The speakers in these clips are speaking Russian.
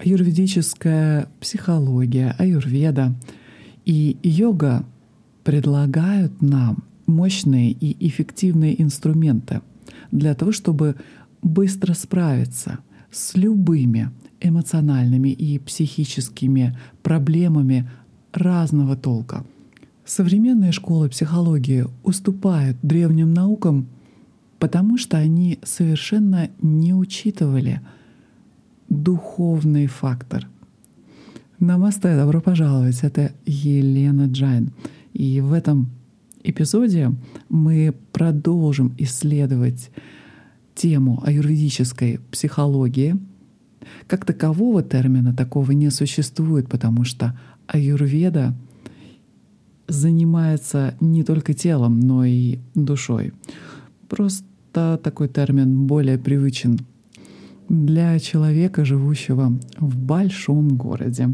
аюрведическая психология, аюрведа и йога предлагают нам мощные и эффективные инструменты для того, чтобы быстро справиться с любыми эмоциональными и психическими проблемами разного толка. Современные школы психологии уступают древним наукам, потому что они совершенно не учитывали духовный фактор. Намасте, добро пожаловать, это Елена Джайн. И в этом эпизоде мы продолжим исследовать тему аюрведической психологии. Как такового термина такого не существует, потому что аюрведа занимается не только телом, но и душой. Просто такой термин более привычен для человека, живущего в большом городе.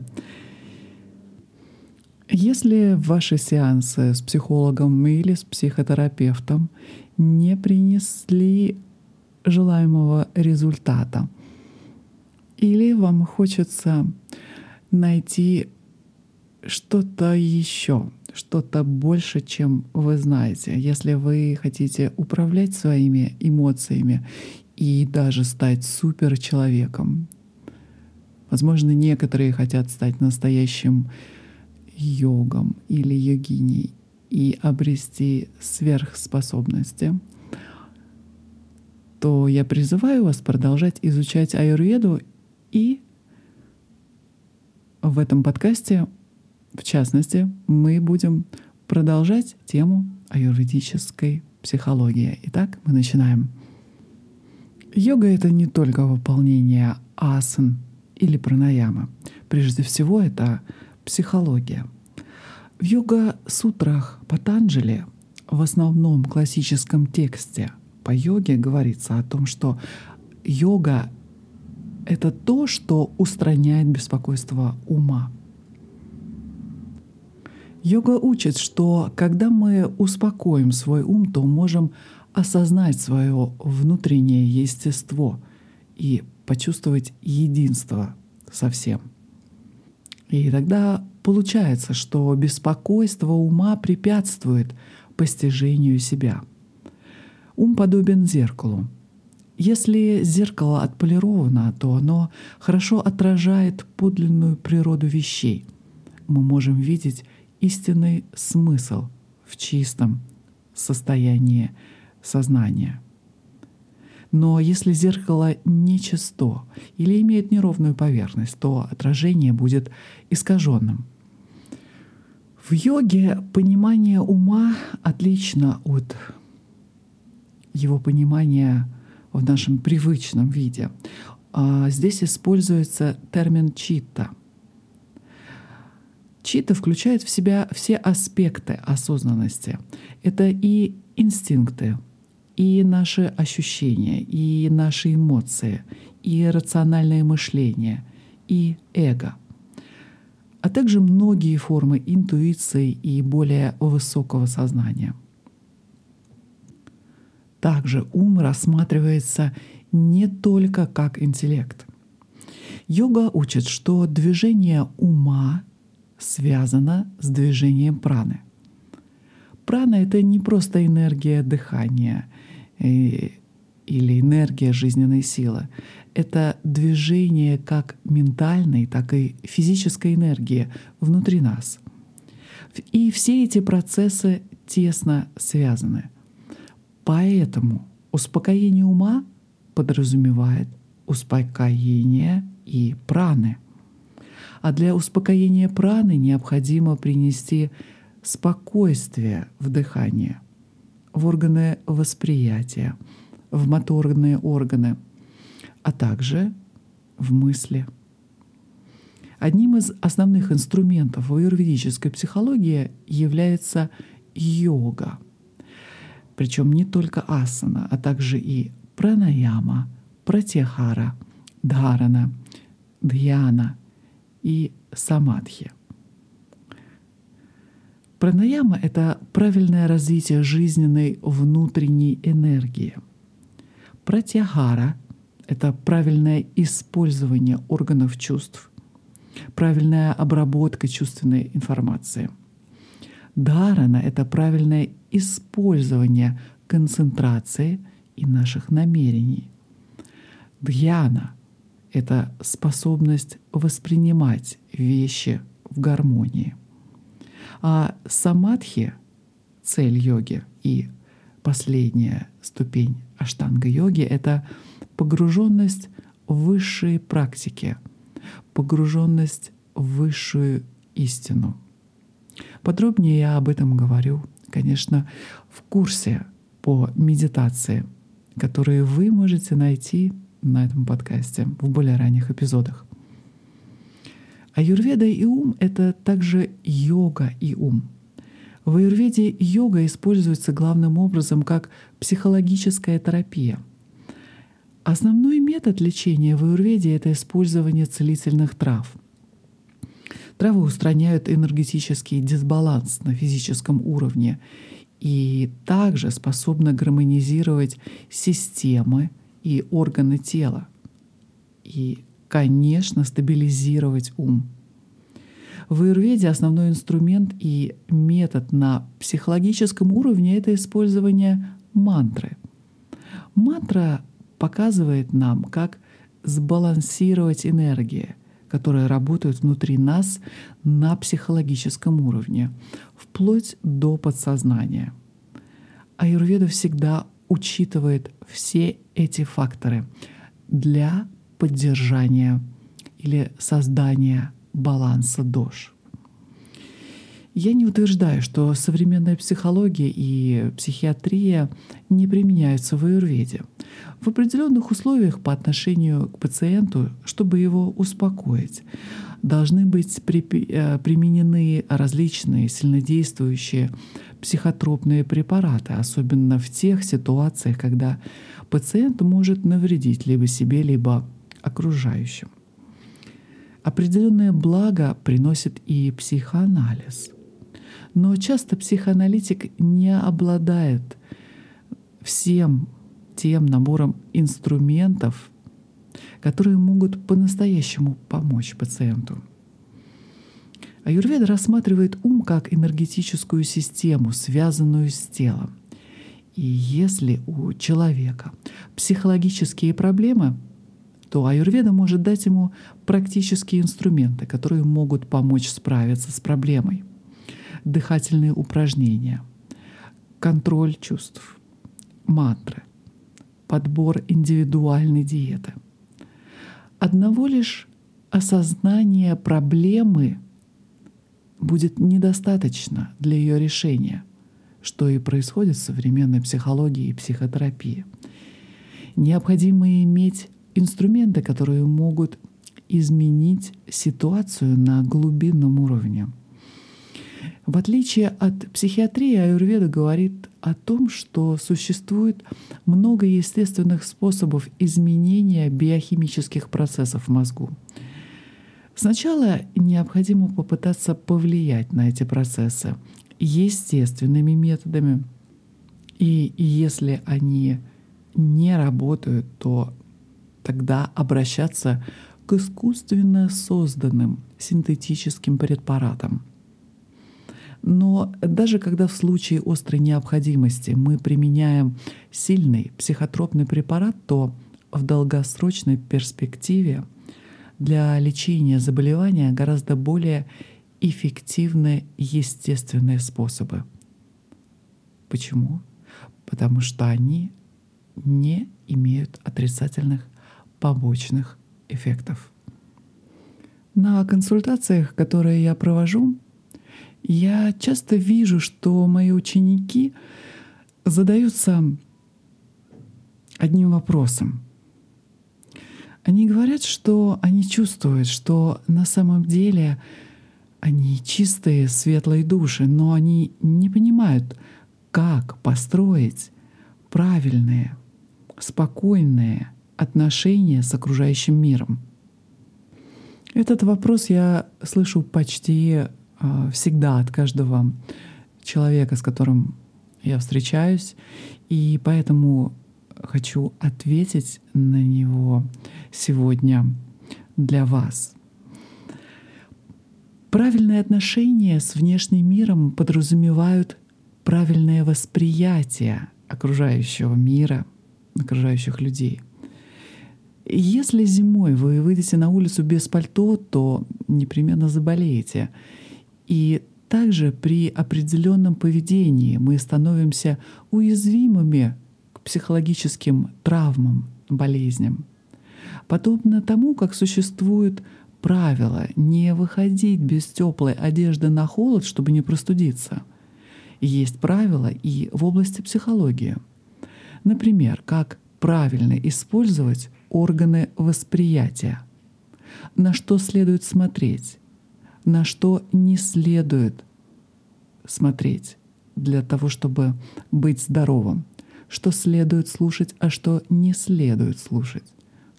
Если ваши сеансы с психологом или с психотерапевтом не принесли желаемого результата, или вам хочется найти что-то еще, что-то больше, чем вы знаете. Если вы хотите управлять своими эмоциями и даже стать суперчеловеком. Возможно, некоторые хотят стать настоящим йогом или йогиней и обрести сверхспособности, то я призываю вас продолжать изучать аюрведу и в этом подкасте, в частности, мы будем продолжать тему аюрведической психологии. Итак, мы начинаем. Йога — это не только выполнение асан или пранаямы. Прежде всего, это психология. В йога-сутрах Патанджали в основном классическом тексте по йоге говорится о том, что йога — это то, что устраняет беспокойство ума. Йога учит, что когда мы успокоим свой ум, то можем осознать свое внутреннее естество и почувствовать единство со всем — и тогда получается, что беспокойство ума препятствует постижению себя. Ум подобен зеркалу. Если зеркало отполировано, то оно хорошо отражает подлинную природу вещей. Мы можем видеть истинный смысл в чистом состоянии сознания — но если зеркало нечисто или имеет неровную поверхность, то отражение будет искаженным. В йоге понимание ума отлично от его понимания в нашем привычном виде. А здесь используется термин чита. Чита включает в себя все аспекты осознанности. Это и инстинкты, и наши ощущения, и наши эмоции, и рациональное мышление, и эго, а также многие формы интуиции и более высокого сознания. Также ум рассматривается не только как интеллект. Йога учит, что движение ума связано с движением праны. Прана — это не просто энергия дыхания — или энергия жизненной силы. Это движение как ментальной, так и физической энергии внутри нас. И все эти процессы тесно связаны. Поэтому успокоение ума подразумевает успокоение и праны. А для успокоения праны необходимо принести спокойствие в дыхание – в органы восприятия, в моторные органы, а также в мысли. Одним из основных инструментов в аюрведической психологии является йога. Причем не только асана, а также и пранаяма, пратихара, дхарана, дхьяна и самадхи. Пранаяма — это правильное развитие жизненной внутренней энергии. Пратягара — это правильное использование органов чувств, правильная обработка чувственной информации. Дарана — это правильное использование концентрации и наших намерений. Дьяна — это способность воспринимать вещи в гармонии. А самадхи — цель йоги и последняя ступень аштанга-йоги — это погруженность в высшие практики, погруженность в высшую истину. Подробнее я об этом говорю, конечно, в курсе по медитации, которые вы можете найти на этом подкасте в более ранних эпизодах. Аюрведа и ум — это также йога и ум. В аюрведе йога используется главным образом как психологическая терапия. Основной метод лечения в аюрведе — это использование целительных трав. Травы устраняют энергетический дисбаланс на физическом уровне и также способны гармонизировать системы и органы тела. И, конечно, стабилизировать ум. В аюрведе основной инструмент и метод на психологическом уровне — это использование мантры. Мантра показывает нам, как сбалансировать энергии, которые работают внутри нас на психологическом уровне, вплоть до подсознания. Аюрведа всегда учитывает все эти факторы для поддержания или создания баланса дож. Я не утверждаю, что современная психология и психиатрия не применяются в аюрведе. В определенных условиях по отношению к пациенту, чтобы его успокоить, должны быть э, применены различные сильнодействующие психотропные препараты, особенно в тех ситуациях, когда пациент может навредить либо себе, либо окружающим. Определенное благо приносит и психоанализ. Но часто психоаналитик не обладает всем тем набором инструментов, которые могут по-настоящему помочь пациенту. Аюрведа рассматривает ум как энергетическую систему, связанную с телом. И если у человека психологические проблемы, то аюрведа может дать ему практические инструменты, которые могут помочь справиться с проблемой. Дыхательные упражнения, контроль чувств, мантры, подбор индивидуальной диеты. Одного лишь осознания проблемы будет недостаточно для ее решения, что и происходит в современной психологии и психотерапии. Необходимо иметь инструменты, которые могут изменить ситуацию на глубинном уровне. В отличие от психиатрии, аюрведа говорит о том, что существует много естественных способов изменения биохимических процессов в мозгу. Сначала необходимо попытаться повлиять на эти процессы естественными методами. И если они не работают, то тогда обращаться к искусственно созданным синтетическим препаратам. Но даже когда в случае острой необходимости мы применяем сильный психотропный препарат, то в долгосрочной перспективе для лечения заболевания гораздо более эффективны естественные способы. Почему? Потому что они не имеют отрицательных побочных эффектов. На консультациях, которые я провожу, я часто вижу, что мои ученики задаются одним вопросом. Они говорят, что они чувствуют, что на самом деле они чистые, светлые души, но они не понимают, как построить правильные, спокойные, отношения с окружающим миром? Этот вопрос я слышу почти э, всегда от каждого человека, с которым я встречаюсь, и поэтому хочу ответить на него сегодня для вас. Правильные отношения с внешним миром подразумевают правильное восприятие окружающего мира, окружающих людей. Если зимой вы выйдете на улицу без пальто, то непременно заболеете. И также при определенном поведении мы становимся уязвимыми к психологическим травмам, болезням. Подобно тому, как существует правило не выходить без теплой одежды на холод, чтобы не простудиться. Есть правила и в области психологии. Например, как правильно использовать органы восприятия, на что следует смотреть, на что не следует смотреть для того, чтобы быть здоровым, что следует слушать, а что не следует слушать,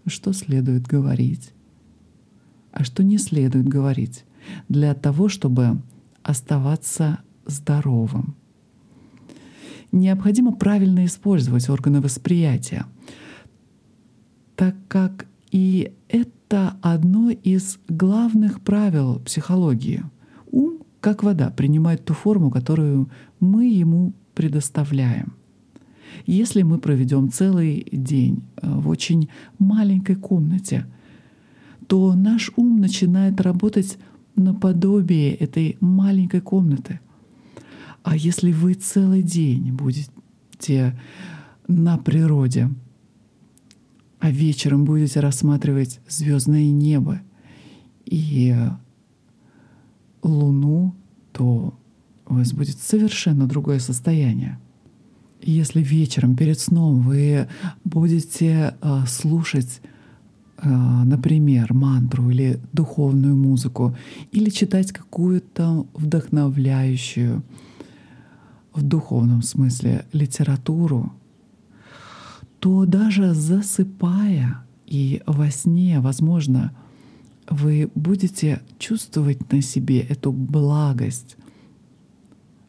что следует говорить, а что не следует говорить, для того, чтобы оставаться здоровым. Необходимо правильно использовать органы восприятия, так как и это одно из главных правил психологии. Ум, как вода, принимает ту форму, которую мы ему предоставляем. Если мы проведем целый день э, в очень маленькой комнате, то наш ум начинает работать наподобие этой маленькой комнаты. А если вы целый день будете на природе, а вечером будете рассматривать звездное небо и Луну, то у вас будет совершенно другое состояние. Если вечером перед сном вы будете э, слушать, э, например, мантру или духовную музыку, или читать какую-то вдохновляющую в духовном смысле литературу, то даже засыпая и во сне, возможно, вы будете чувствовать на себе эту благость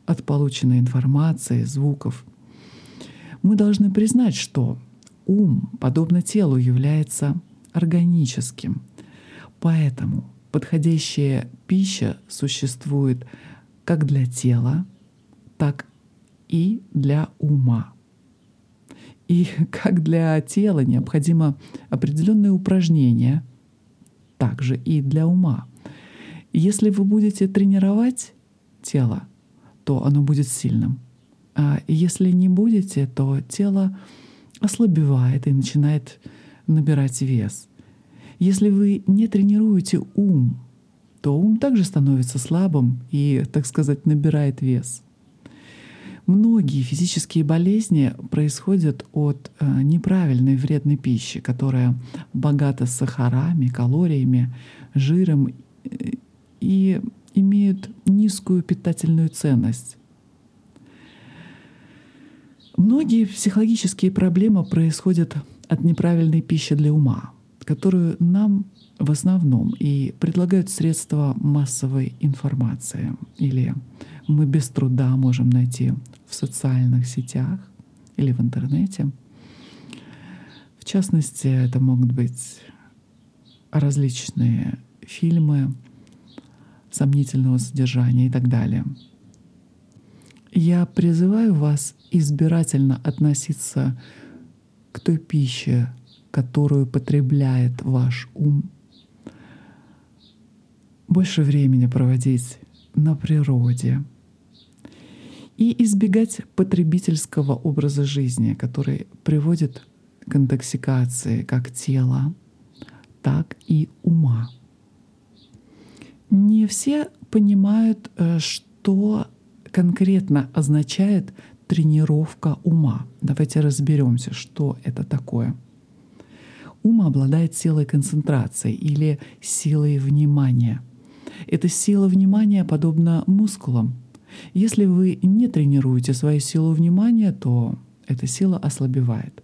от полученной информации, звуков. Мы должны признать, что ум, подобно телу, является органическим. Поэтому подходящая пища существует как для тела, так и для ума. И как для тела необходимо определенные упражнения, также и для ума. Если вы будете тренировать тело, то оно будет сильным. А если не будете, то тело ослабевает и начинает набирать вес. Если вы не тренируете ум, то ум также становится слабым и, так сказать, набирает вес. Многие физические болезни происходят от э, неправильной вредной пищи, которая богата сахарами, калориями, жиром э, и имеют низкую питательную ценность. Многие психологические проблемы происходят от неправильной пищи для ума, которую нам в основном и предлагают средства массовой информации или мы без труда можем найти в социальных сетях или в интернете. В частности, это могут быть различные фильмы сомнительного содержания и так далее. Я призываю вас избирательно относиться к той пище, которую потребляет ваш ум, больше времени проводить на природе — и избегать потребительского образа жизни, который приводит к интоксикации как тела, так и ума. Не все понимают, э, что конкретно означает тренировка ума. Давайте разберемся, что это такое. Ум обладает силой концентрации или силой внимания. Эта сила внимания подобна мускулам — если вы не тренируете свою силу внимания, то эта сила ослабевает.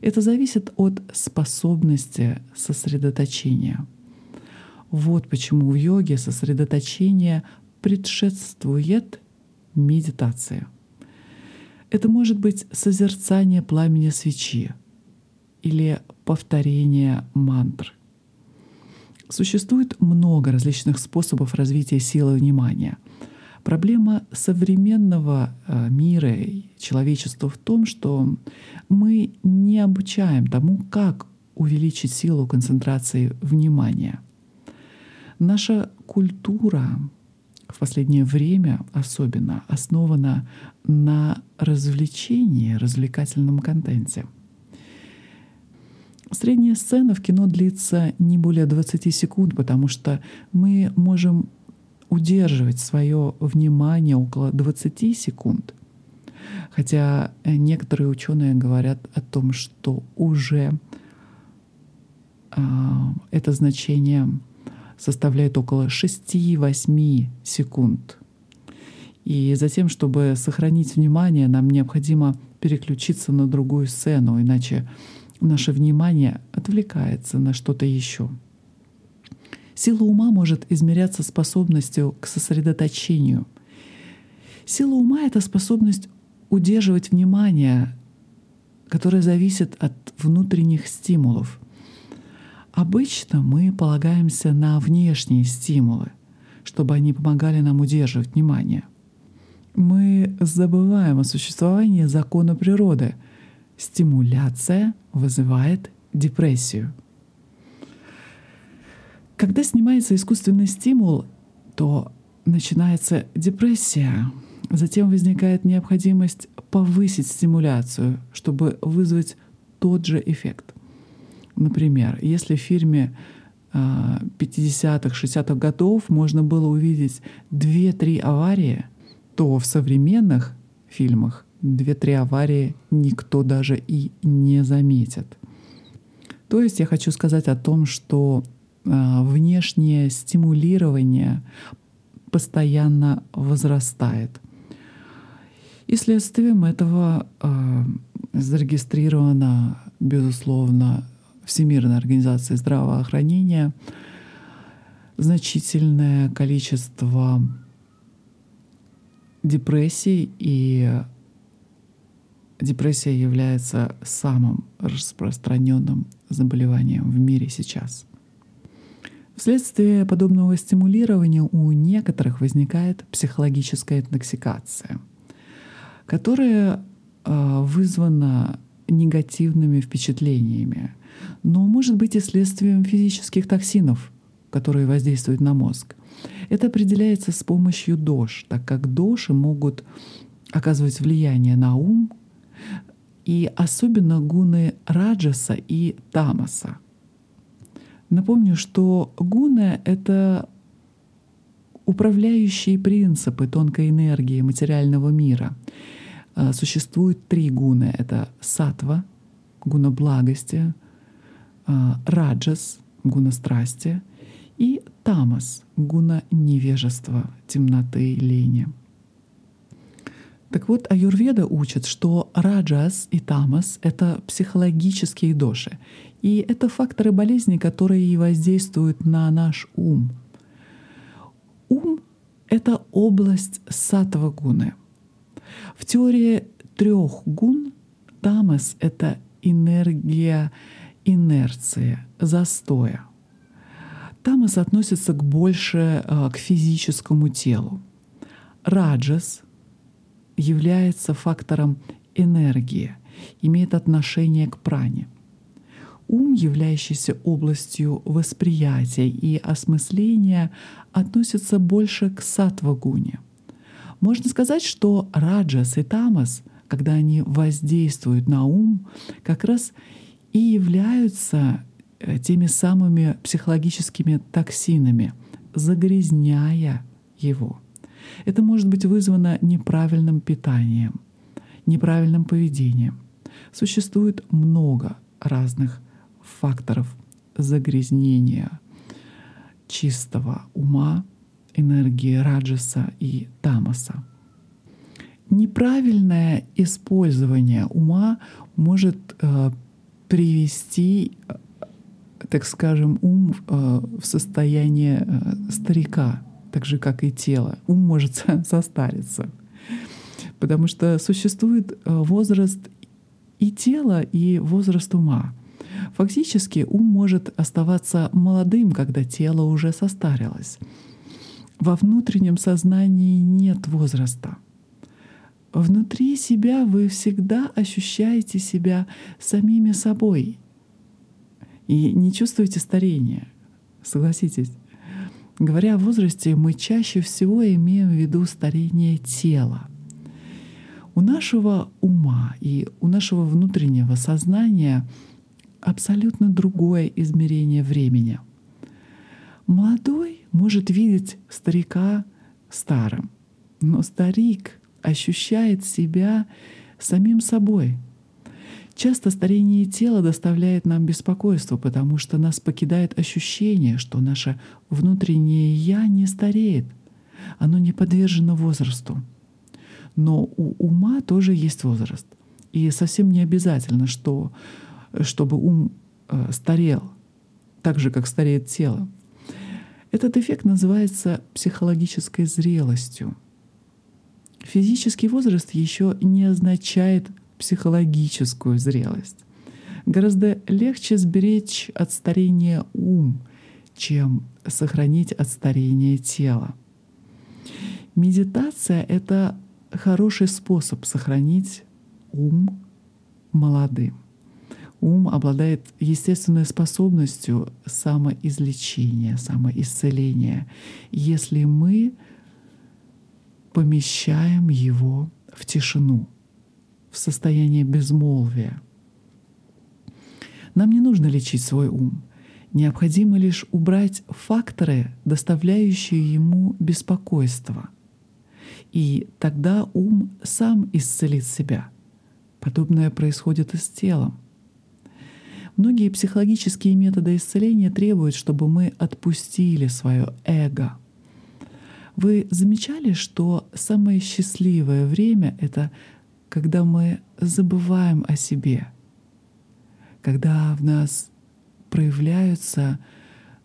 Это зависит от способности сосредоточения. Вот почему в йоге сосредоточение предшествует медитации. Это может быть созерцание пламени свечи, или повторение мантр. Существует много различных способов развития силы внимания. Проблема современного э, мира и человечества в том, что мы не обучаем тому, как увеличить силу концентрации внимания. Наша культура в последнее время особенно основана на развлечении, развлекательном контенте. Средняя сцена в кино длится не более 20 секунд, потому что мы можем удерживать свое внимание около 20 секунд. Хотя некоторые ученые говорят о том, что уже э, это значение составляет около 6-8 секунд. И затем, чтобы сохранить внимание, нам необходимо переключиться на другую сцену, иначе наше внимание отвлекается на что-то еще. Сила ума может измеряться способностью к сосредоточению. Сила ума — это способность удерживать внимание, которое зависит от внутренних стимулов. Обычно мы полагаемся на внешние стимулы, чтобы они помогали нам удерживать внимание. Мы забываем о существовании закона природы. Стимуляция вызывает депрессию. Когда снимается искусственный стимул, то начинается депрессия. Затем возникает необходимость повысить стимуляцию, чтобы вызвать тот же эффект. Например, если в фильме 50-х, 60-х годов можно было увидеть 2-3 аварии, то в современных фильмах 2-3 аварии никто даже и не заметит. То есть я хочу сказать о том, что внешнее стимулирование постоянно возрастает. И следствием этого э, зарегистрировано, безусловно, Всемирной организации здравоохранения значительное количество депрессий, и депрессия является самым распространенным заболеванием в мире сейчас. Вследствие подобного стимулирования у некоторых возникает психологическая интоксикация, которая а, вызвана негативными впечатлениями, но может быть и следствием физических токсинов, которые воздействуют на мозг. Это определяется с помощью ДОЖ, так как доши могут оказывать влияние на ум, и особенно гуны Раджаса и Тамаса. Напомню, что гуны — это управляющие принципы тонкой энергии материального мира. А, существует три гуны. Это сатва, гуна благости, а, раджас, гуна страсти, и тамас, гуна невежества, темноты, лени. Так вот, аюрведа учит, что раджас и тамас — это психологические доши, и это факторы болезни, которые и воздействуют на наш ум. Ум — это область сатва гуны. В теории трех гун тамас — это энергия инерции, застоя. Тамас относится к больше а, к физическому телу. Раджас является фактором энергии, имеет отношение к пране. Ум, являющийся областью восприятия и осмысления, относится больше к сатвагуне. Можно сказать, что раджас и тамас, когда они воздействуют на ум, как раз и являются э, теми самыми психологическими токсинами, загрязняя его. Это может быть вызвано неправильным питанием, неправильным поведением. Существует много разных факторов загрязнения чистого ума, энергии раджаса и тамаса. Неправильное использование ума может э, привести, так скажем, ум э, в состояние э, старика, так же, как и тело. Ум может состариться. Потому что существует э, возраст и тела, и возраст ума. Фактически ум может оставаться молодым, когда тело уже состарилось. Во внутреннем сознании нет возраста. Внутри себя вы всегда ощущаете себя самими собой и не чувствуете старения. Согласитесь. Говоря о возрасте, мы чаще всего имеем в виду старение тела. У нашего ума и у нашего внутреннего сознания абсолютно другое измерение времени. Молодой может видеть старика старым, но старик ощущает себя самим собой. Часто старение тела доставляет нам беспокойство, потому что нас покидает ощущение, что наше внутреннее «я» не стареет, оно не подвержено возрасту. Но у ума тоже есть возраст. И совсем не обязательно, что, чтобы ум э, старел так же, как стареет тело. Этот эффект называется психологической зрелостью. Физический возраст еще не означает психологическую зрелость. Гораздо легче сберечь от старения ум, чем сохранить от старения тело. Медитация — это хороший способ сохранить ум молодым. Ум обладает естественной способностью самоизлечения, самоисцеления, если мы помещаем его в тишину, в состояние безмолвия. Нам не нужно лечить свой ум. Необходимо лишь убрать факторы, доставляющие ему беспокойство. И тогда ум сам исцелит себя. Подобное происходит и с телом. Многие психологические методы исцеления требуют, чтобы мы отпустили свое эго. Вы замечали, что самое счастливое время — это когда мы забываем о себе, когда в нас проявляются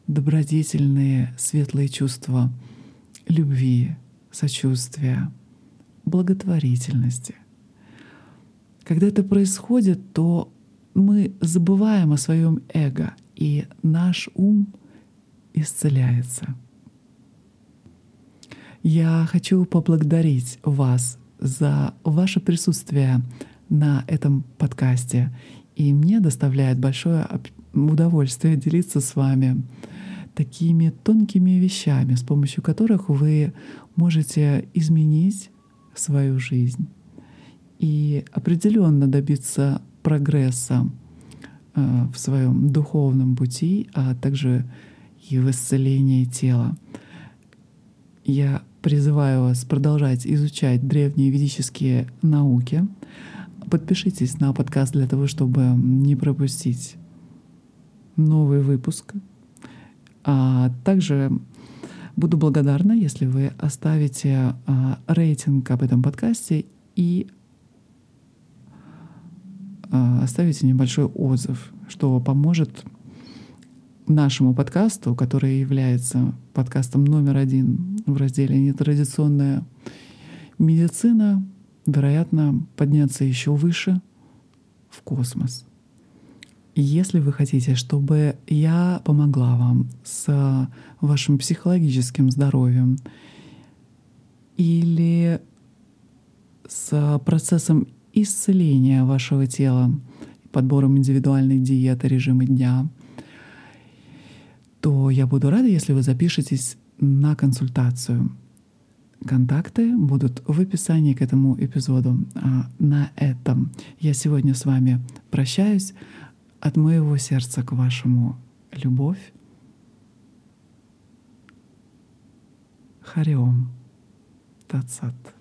добродетельные, светлые чувства любви, сочувствия, благотворительности. Когда это происходит, то мы забываем о своем эго, и наш ум исцеляется. Я хочу поблагодарить вас за ваше присутствие на этом подкасте. И мне доставляет большое удовольствие делиться с вами такими тонкими вещами, с помощью которых вы можете изменить свою жизнь и определенно добиться прогресса э, в своем духовном пути, а также и в исцелении тела. Я призываю вас продолжать изучать древние ведические науки. Подпишитесь на подкаст для того, чтобы не пропустить новый выпуск. А также буду благодарна, если вы оставите а, рейтинг об этом подкасте и а, оставите небольшой отзыв, что поможет нашему подкасту, который является подкастом номер один в разделе «Нетрадиционная медицина», вероятно, подняться еще выше в космос. Если вы хотите, чтобы я помогла вам с вашим психологическим здоровьем или с процессом исцеления вашего тела, подбором индивидуальной диеты, режима дня, то я буду рада, если вы запишетесь на консультацию. Контакты будут в описании к этому эпизоду. А на этом я сегодня с вами прощаюсь. От моего сердца к вашему любовь. Хариом Тацат.